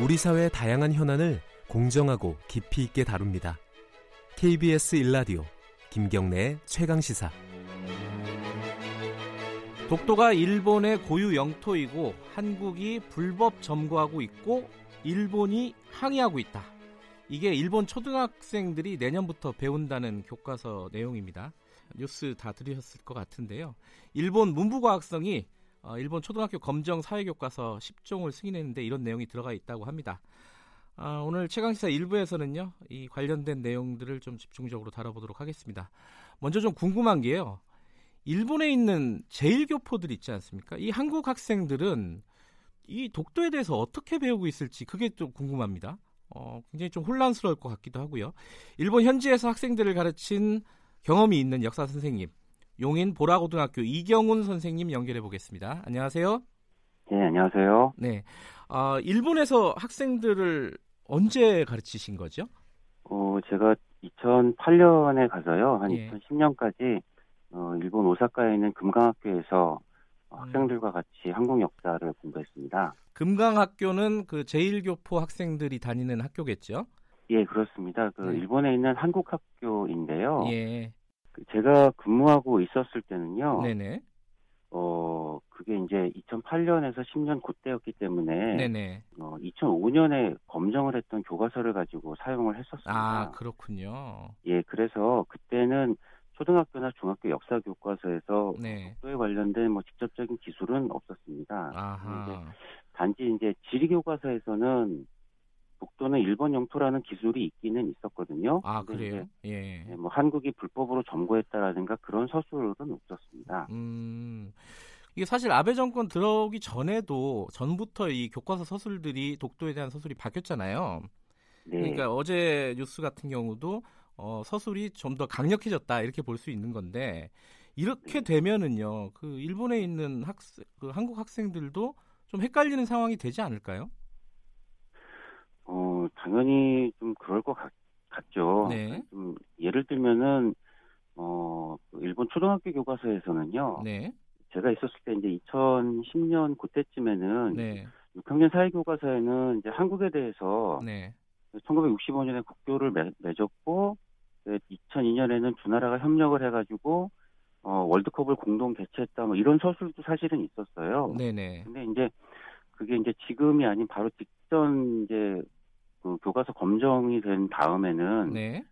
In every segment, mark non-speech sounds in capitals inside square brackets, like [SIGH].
우리 사회의 다양한 현안을 공정하고 깊이 있게 다룹니다. KBS 일라디오 김경래의 최강 시사. 독도가 일본의 고유 영토이고 한국이 불법 점거하고 있고 일본이 항의하고 있다. 이게 일본 초등학생들이 내년부터 배운다는 교과서 내용입니다. 뉴스 다 들으셨을 것 같은데요. 일본 문부과학성이 어, 일본 초등학교 검정 사회교과서 10종을 승인했는데 이런 내용이 들어가 있다고 합니다. 아, 오늘 최강시사 1부에서는요, 이 관련된 내용들을 좀 집중적으로 다뤄보도록 하겠습니다. 먼저 좀 궁금한 게요. 일본에 있는 제1교포들 있지 않습니까? 이 한국 학생들은 이 독도에 대해서 어떻게 배우고 있을지 그게 좀 궁금합니다. 어, 굉장히 좀 혼란스러울 것 같기도 하고요. 일본 현지에서 학생들을 가르친 경험이 있는 역사 선생님, 용인 보라고등학교 이경훈 선생님 연결해 보겠습니다. 안녕하세요. 네, 안녕하세요. 네. 어, 일본에서 학생들을 언제 가르치신 거죠? 어, 제가 2008년에 가서요. 한 예. 2010년까지 어, 일본 오사카에 있는 금강학교에서 음. 학생들과 같이 한국 역사를 공부했습니다. 금강학교는 그 제1교포 학생들이 다니는 학교겠죠? 예, 그렇습니다. 그 네. 일본에 있는 한국 학교인데요. 예. 그 제가 근무하고 있었을 때는요. 네네. 어, 그게 이제 2008년에서 10년 그때였기 때문에 네네. 어, 2005년에 검정을 했던 교과서를 가지고 사용을 했었습니다. 아, 그렇군요. 예, 그래서 그때는 초등학교나 중학교 역사 교과서에서 네. 독도에 관련된 뭐 직접적인 기술은 없었습니다. 이제 아하. 단지 이제 지리 교과서에서는 독도는 일본 영토라는 기술이 있기는 있었거든요. 아, 그래요? 예. 예, 뭐 한국이 불법으로 점거했다라든가 그런 서술은 없었습니다. 음. 이게 사실 아베 정권 들어오기 전에도 전부터 이 교과서 서술들이 독도에 대한 서술이 바뀌었잖아요. 네. 그러니까 어제 뉴스 같은 경우도 어, 서술이 좀 더 강력해졌다 이렇게 볼 수 있는 건데 이렇게 네. 되면은요 그 일본에 있는 학생 그 한국 학생들도 좀 헷갈리는 상황이 되지 않을까요? 어, 당연히 좀 그럴 것 같, 죠 네. 좀 예를 들면은 어, 그 일본 초등학교 교과서에서는요. 네, 제가 있었을 때 이제 2010년 그때쯤에는 네, 6학년 사회교과서에는 이제 한국에 대해서 네, 1965년에 국교를 맺, 맺었고 2002년에는 두 나라가 협력을 해가지고 어, 월드컵을 공동 개최했다 뭐 이런 서술도 사실은 있었어요. 네, 네, 근데 이제 그게 이제 지금이 아닌 바로 직 전 이제 그 교과서 검정이 된 다음에는 네,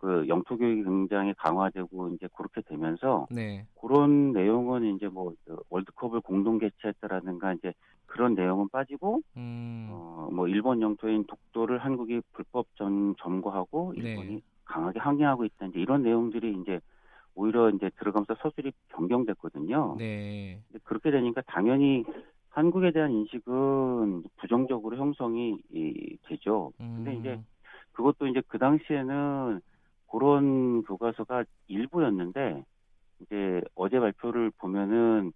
그 영토 교육이 굉장히 강화되고 이제 그렇게 되면서 네, 그런 내용은 이제 뭐그 월드컵을 공동 개최했다라든가 이제 그런 내용은 빠지고 음, 어, 뭐 일본 영토인 독도를 한국이 불법 전 점거하고 네. 일본이 강하게 항의하고 있다. 이제 이런 내용들이 이제 오히려 이제 들어가면서 서술이 변경됐거든요. 네, 그렇게 되니까 당연히 한국에 대한 인식은 부정적으로 형성이 이, 되죠. 근데 음, 이제 그것도 이제 그 당시에는 그런 교과서가 일부였는데 이제 어제 발표를 보면은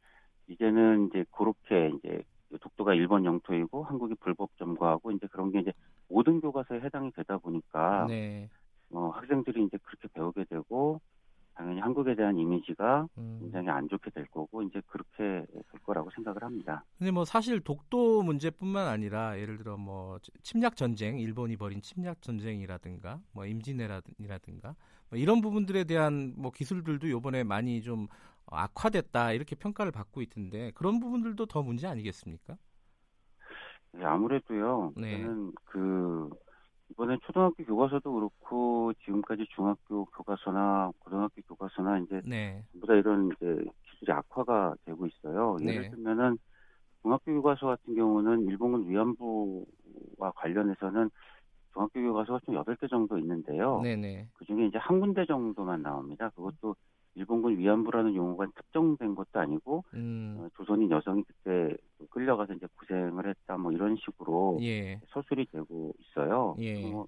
이제는 이제 그렇게 이제 독도가 일본 영토이고 한국이 불법 점거하고 이제 그런 게 이제 모든 교과서에 해당이 되다 보니까 네, 어, 학생들이 이제 그렇게 배우게 되고 당연히 한국에 대한 이미지가 음. 굉장히 안 좋게 될 거고 이제 그렇게 될 거라고 생각을 합니다. 근데 뭐 사실 독도 문제뿐만 아니라 예를 들어 뭐 침략 전쟁, 일본이 벌인 침략 전쟁이라든가 뭐 임진왜란이라든가 뭐 이런 부분들에 대한 뭐 기술들도 요번에 많이 좀 악화됐다 이렇게 평가를 받고 있던데 그런 부분들도 더 문제 아니겠습니까? 네, 아무래도요. 네. 저는 그 이번에 초등학교 교과서도 그렇고 지금까지 중학교 교과서나 고등학교 교과서나 이제 네, 전부 다 이런 이제 기술이 악화가 되고 있어요. 네. 예를 들면은 중학교 교과서 같은 경우는 일본군 위안부와 관련해서는 중학교 교과서가 좀 8개 정도 있는데요. 네, 네, 그 중에 이제 한 군데 정도만 나옵니다. 그것도 일본군 위안부라는 용어가 특정된 것도 아니고 음, 어, 조선인 여성이 그때 끌려가서 이제 이런 식으로 예, 서술이 되고 있어요. 예. 뭐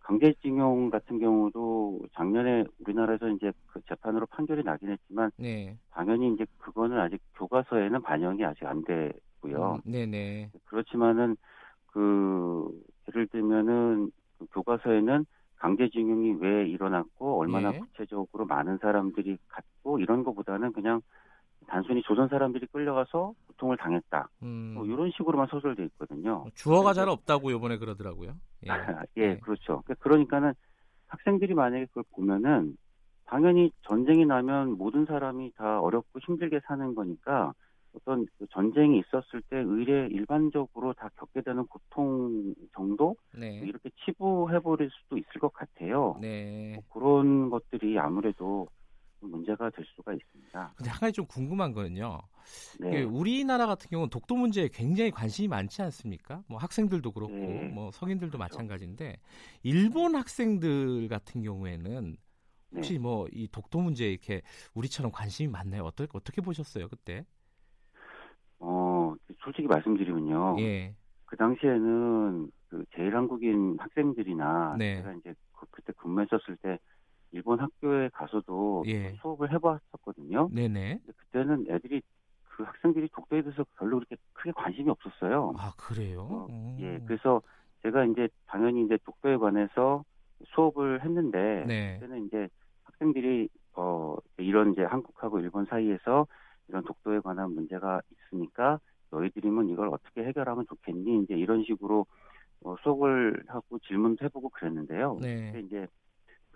강제징용 같은 경우도 작년에 우리나라에서 이제 그 재판으로 판결이 나긴 했지만 네, 당연히 이제 그거는 아직 교과서에는 반영이 아직 안 되고요. 음, 네, 네, 그렇지만은 그 예를 들면은 그 교과서에는 강제징용이 왜 일어났고 얼마나 예. 구체적으로 많은 사람들이 갔고 이런 것보다는 그냥 단순히 조선 사람들이 끌려가서 고통을 당했다. 음, 뭐 이런 식으로만 소설돼 있거든요. 주어가 잘 없다고 이번에 그러더라고요. 예. [LAUGHS] 예, 네. 그렇죠. 그러니까는 학생들이 만약에 그걸 보면은 당연히 전쟁이 나면 모든 사람이 다 어렵고 힘들게 사는 거니까 어떤 그 전쟁이 있었을 때 의례 일반적으로 다 겪게 되는 고통 정도 네. 이렇게 치부해 버릴 수도 있을 것 같아요. 네. 뭐 그런 것들이 아무래도 문제가 될 수가 있습니다. 근데 한 가지 좀 궁금한 거는요. 네. 이게 우리나라 같은 경우는 독도 문제에 굉장히 관심이 많지 않습니까? 뭐 학생들도 그렇고 네. 뭐 성인들도 그렇죠. 마찬가지인데 일본 학생들 같은 경우에는 네. 혹시 뭐이 독도 문제에 이렇게 우리처럼 관심이 많나요? 어떻게 어떻게 보셨어요 그때? 어, 솔직히 말씀드리면요. 예. 그 당시에는 그 제일 한국인 학생들이나 네. 제가 이제 그, 그때 근무했었을 때 일본 학교에 가서도 예. 수업을 해봤었거든요. 네네. 그때는 애들이 그 학생들이 독도에 대해서 별로 그렇게 크게 관심이 없었어요. 아 그래요? 어, 음. 예, 그래서 제가 이제 당연히 이제 독도에 관해서 수업을 했는데 네. 그때는 이제 학생들이 어 이런 이제 한국하고 일본 사이에서 이런 독도에 관한 문제가 있으니까 너희들이면 이걸 어떻게 해결하면 좋겠니 이제 이런 식으로 어, 수업을 하고 질문도 해보고 그랬는데요. 네. 근데 이제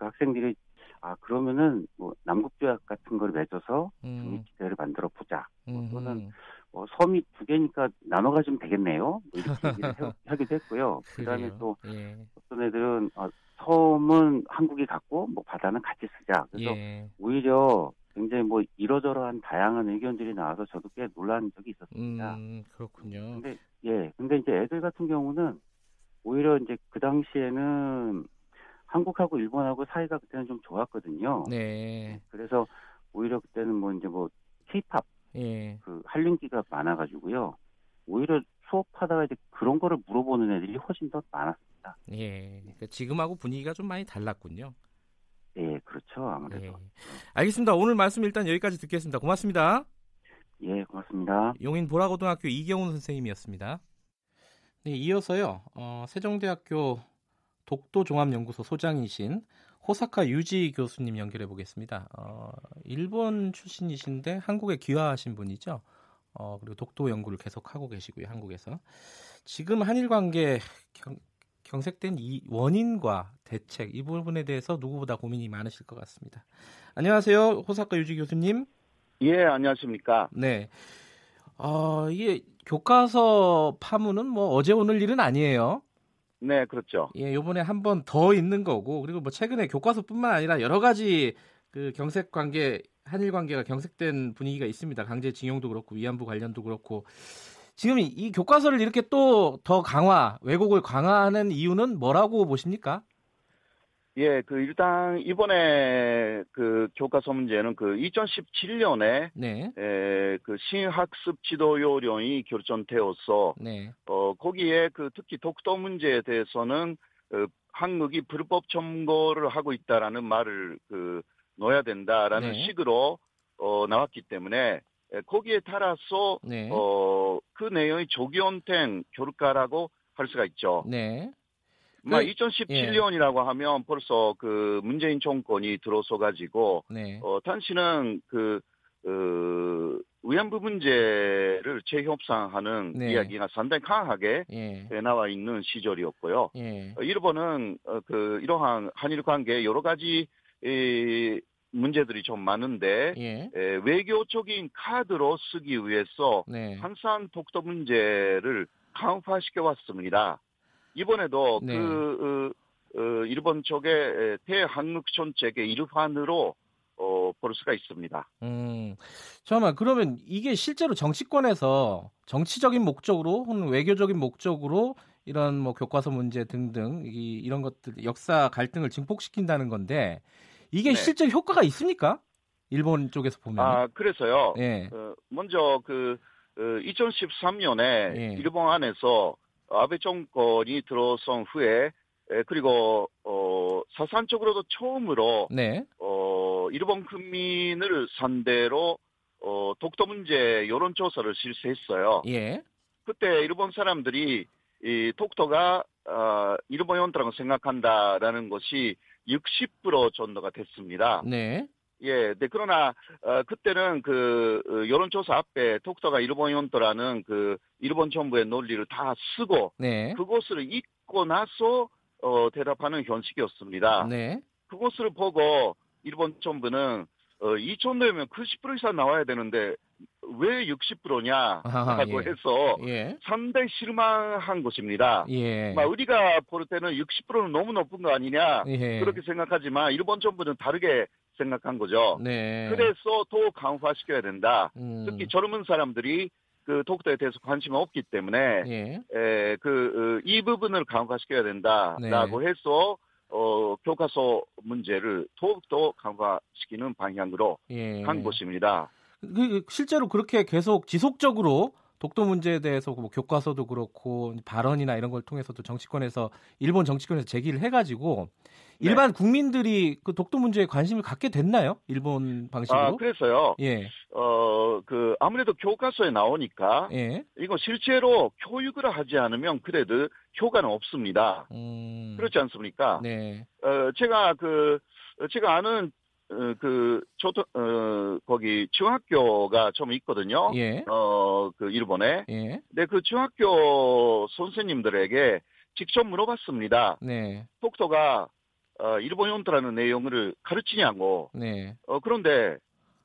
그 학생들이 아 그러면은 뭐 남북조약 같은 걸 맺어서 음. 중립지대를 만들어 보자. 또는 음. 어, 섬이 두 개니까 나눠 가지면 되겠네요. 뭐 이렇게 얘기를 해- [LAUGHS] 하기도 했고요. 그다음에. 또 예. 어떤 애들은 어, 섬은 한국이 갖고 뭐 바다는 같이 쓰자. 그래서 예. 오히려 굉장히 뭐 이러저러한 다양한 의견들이 나와서 저도 꽤 놀란 적이 있었습니다. 음 그렇군요. 근데 예, 근데 이제 애들 같은 경우는 오히려 이제 그 당시에는 한국하고 일본하고 사이가 그때는 좀 좋았거든요. 네. 그래서 오히려 그때는 뭐 이제 뭐 K-팝 예. 그 한림기가 많아가지고요. 오히려 수업하다가 이제 그런 거를 물어보는 애들이 훨씬 더 많았습니다. 예. 그러니까 지금하고 분위기가 좀 많이 달랐군요. 예, 그렇죠. 아무래도. 예. 알겠습니다. 오늘 말씀 일단 여기까지 듣겠습니다. 고맙습니다. 예, 고맙습니다. 용인 보라고등학교 이경훈 선생님이었습니다. 네, 이어서요. 어, 세종대학교 독도 종합연구소 소장이신 호사카 유지 교수님 연결해 보겠습니다. 어, 일본 출신이신데 한국에 귀화하신 분이죠. 어, 그리고 독도 연구를 계속 하고 계시고요, 한국에서. 지금 한일 관계 경, 경색된 이 원인과 대책 이 부분에 대해서 누구보다 고민이 많으실 것 같습니다. 안녕하세요, 호사카 유지 교수님. 예, 안녕하십니까. 네. 어, 이게 교과서 파문은 뭐 어제 오늘 일은 아니에요. 네, 그렇죠. 예, 요번에 한 번 더 있는 거고 그리고 뭐 최근에 교과서뿐만 아니라 여러 가지 그 경색 관계 한일 관계가 경색된 분위기가 있습니다. 강제 징용도 그렇고 위안부 관련도 그렇고 지금 이, 이 교과서를 이렇게 또 더 강화, 왜곡을 강화하는 이유는 뭐라고 보십니까? 예, 그 일단 이번에 그 교과서 문제는 그 2017년에 네. 에, 그 신학습 지도 요령이 결정되어서 네. 어 거기에 그 특히 독도 문제에 대해서는 어, 한국이 불법 점거를 하고 있다라는 말을 그 넣어야 된다라는 네. 식으로 어 나왔기 때문에 에, 거기에 따라서 네. 어그 내용이 적용된 결과라고 할 수가 있죠. 네. 뭐 그- 2017년이라고 하면 벌써 그 문재인 정권이 들어서 가지고 네. 어 당시는 그 어, 위안부 문제를 재협상하는 네. 이야기가 상당히 강하게 예. 나와 있는 시절이었고요. 예. 어, 일본은 어, 그 이러한 한일 관계 여러 가지 이 문제들이 좀 많은데 예. 에, 외교적인 카드로 쓰기 위해서 네. 항상 독도 문제를 강화시켜 왔습니다. 이번에도 네. 그 어, 어, 일본 쪽의 대한국 정책의 일환으로 어, 볼 수가 있습니다. 음, 잠깐만 그러면 이게 실제로 정치권에서 정치적인 목적으로 혹은 외교적인 목적으로 이런 뭐 교과서 문제 등등 이, 이런 것들 역사 갈등을 증폭시킨다는 건데 이게 네. 실제 효과가 있습니까? 일본 쪽에서 보면 아 그래서요. 예, 어, 먼저 그 2013년에 예. 일본 안에서 아베 정권이 들어선 후에 에, 그리고 어, 사상적으로도 처음으로 네, 어, 일본 국민을 상대로 어, 독도 문제 여론 조사를 실시했어요. 예, 그때 일본 사람들이 이 독도가 어, 일본 연도라고 생각한다라는 것이 60% 정도가 됐습니다. 네, 예, 네, 그러나, 어, 그때는 그, 어, 여론조사 앞에 독도가 일본 연도라는 그, 일본 정부의 논리를 다 쓰고, 네. 그것을 잊고 나서, 어, 대답하는 현식이었습니다. 네. 그것을 보고, 일본 정부는, 어, 2천도면 90% 이상 나와야 되는데, 왜 60%냐, 아하, 라고 예. 해서, 예. 상당히 실망한 것입니다. 예. 막 우리가 볼 때는 60%는 너무 높은 거 아니냐, 예. 그렇게 생각하지만, 일본 정부는 다르게 생각한 거죠. 네. 그래서 더 강화시켜야 된다. 음. 특히 젊은 사람들이 그 독도에 대해서 관심이 없기 때문에 예. 에, 그, 어, 이 부분을 강화시켜야 된다라고 네. 해서 어, 교과서 문제를 더욱더 강화시키는 방향으로 예. 간 것입니다. 그, 그 실제로 그렇게 계속 지속적으로 독도 문제에 대해서 뭐 교과서도 그렇고 발언이나 이런 걸 통해서도 정치권에서 일본 정치권에서 제기를 해가지고 네. 일반 국민들이 그 독도 문제에 관심을 갖게 됐나요? 일본 방식으로? 아, 그래서요, 예, 어, 그, 아무래도 교과서에 나오니까 예. 이거 실제로 교육을 하지 않으면 그래도 효과는 없습니다. 음, 그렇지 않습니까? 네, 어, 제가 그, 어, 제가 아는, 어, 그, 초등, 어, 거기, 중학교가 좀 있거든요. 예, 어, 그, 일본에. 예, 근데 그 중학교 선생님들에게 직접 물어봤습니다. 네, 독도가, 어, 일본 연도라는 내용을 가르치냐고. 네, 어, 그런데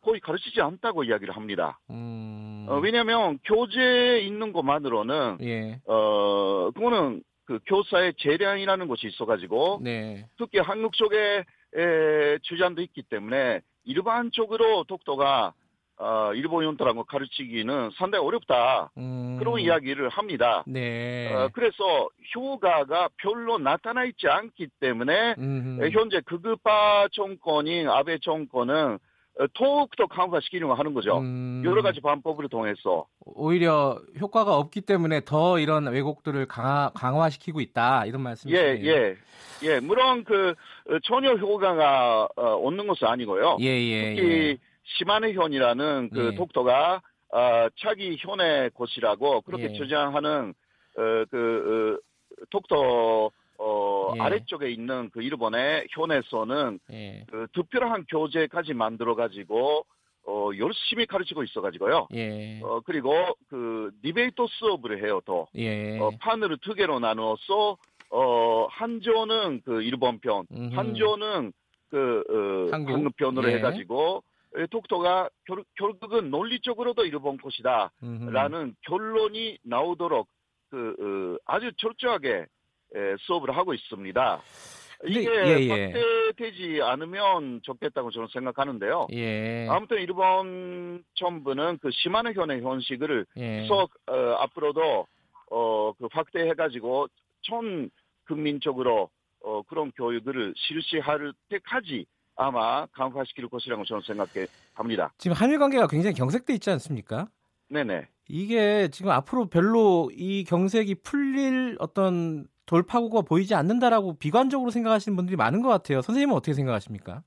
거의 가르치지 않다고 이야기를 합니다. 음, 어, 왜냐면 교재에 있는 것만으로는, 예, 어, 그거는 그 교사의 재량이라는 것이 있어가지고, 네, 특히 한국 쪽에 에, 주장도 있기 때문에 일반적으로 독도가 어, 일본 걸 가르치기는 상당히 어렵다. 음, 그런 이야기를 합니다. 네, 어, 그래서 효과가 별로 나타나 있지 않기 때문에 음, 에, 현재 극우파 정권인 아베 정권은 어, 더욱더 강화시키려고 하는 거죠. 음, 여러 가지 방법을 통해서. 오히려 효과가 없기 때문에 더 이런 왜곡들을 강화, 강화시키고 있다 이런 예, 말씀이시네요. 예, 예. 물론 그 어, 전혀 효과가 어, 없는 것은 아니고요. 예, 예, 특히 예. 시마네 현이라는 그 예. 독도가 어, 차기 현의 곳이라고 그렇게 예. 주장하는 어, 그 어, 독도 어, 예. 아래쪽에 있는 그 일본의 현에서는 예, 그 특별한 교재까지 만들어 가지고 어, 열심히 가르치고 있어 가지고요. 예, 어, 그리고 그 디베이트 수업을 해요 또 예. 어, 판을 두 개로 나누어서 어, 한조는 그 일본 편, 음흠. 한조는 그 어, 한국? 한국 편으로 예. 해가지고 에, 독도가 결, 결국은 논리적으로도 일본 것이다라는 음흠. 결론이 나오도록 그 어, 아주 철저하게 에, 수업을 하고 있습니다. 근데- 이게 예, 예. 확대되지 않으면 좋겠다고 저는 생각하는데요. 예, 아무튼 일본 정부는 그 시마네 현의 현식을 예. 서 어, 앞으로도 어, 그 확대해가지고 전 국민적으로 어, 그런 교육을 실시할 때까지 아마 강화시킬 것이라고 저는 생각해 합니다. 지금 한일 관계가 굉장히 경색돼 있지 않습니까? 네네. 이게 지금 앞으로 별로 이 경색이 풀릴 어떤 돌파구가 보이지 않는다라고 비관적으로 생각하시는 분들이 많은 것 같아요. 선생님은 어떻게 생각하십니까?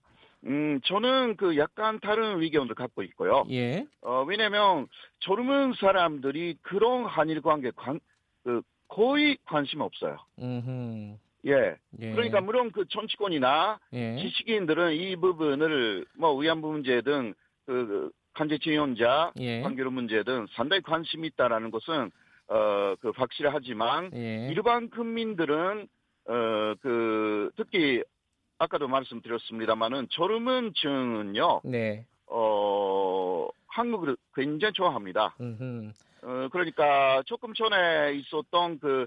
음, 저는 그 약간 다른 의견을 갖고 있고요. 예, 어, 왜냐면 젊은 사람들이 그런 한일 관계 관, 그 거의 관심 없어요. 음, 예. 예. 그러니까 물론 그 정치권이나 예, 지식인들은 이 부분을 뭐 위안부 문제든 그 간제지원자 예, 관계로 문제든 상당히 관심이 있다라는 것은 어그 확실하지만 예, 일반 국민들은 어그 특히 아까도 말씀드렸습니다만은 젊은 층은요 네, 어 한국을 굉장히 좋아합니다. 음, 어 그러니까 조금 전에 있었던 그 어,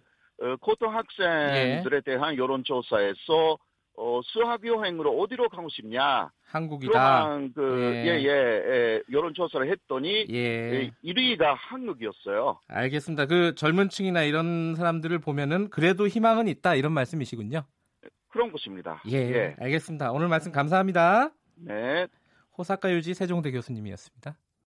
고등학생들에 대한 여론조사에서 어, 수학 여행으로 어디로 가고 싶냐 한국이다. 그 예. 예, 예, 예, 여론 조사를 했더니 예, 1위가 한국이었어요. 알겠습니다. 그 젊은층이나 이런 사람들을 보면은 그래도 희망은 있다 이런 말씀이시군요. 그런 것입니다. 예, 알겠습니다. 오늘 말씀 감사합니다. 네. 호사카 유지 세종대 교수님이었습니다.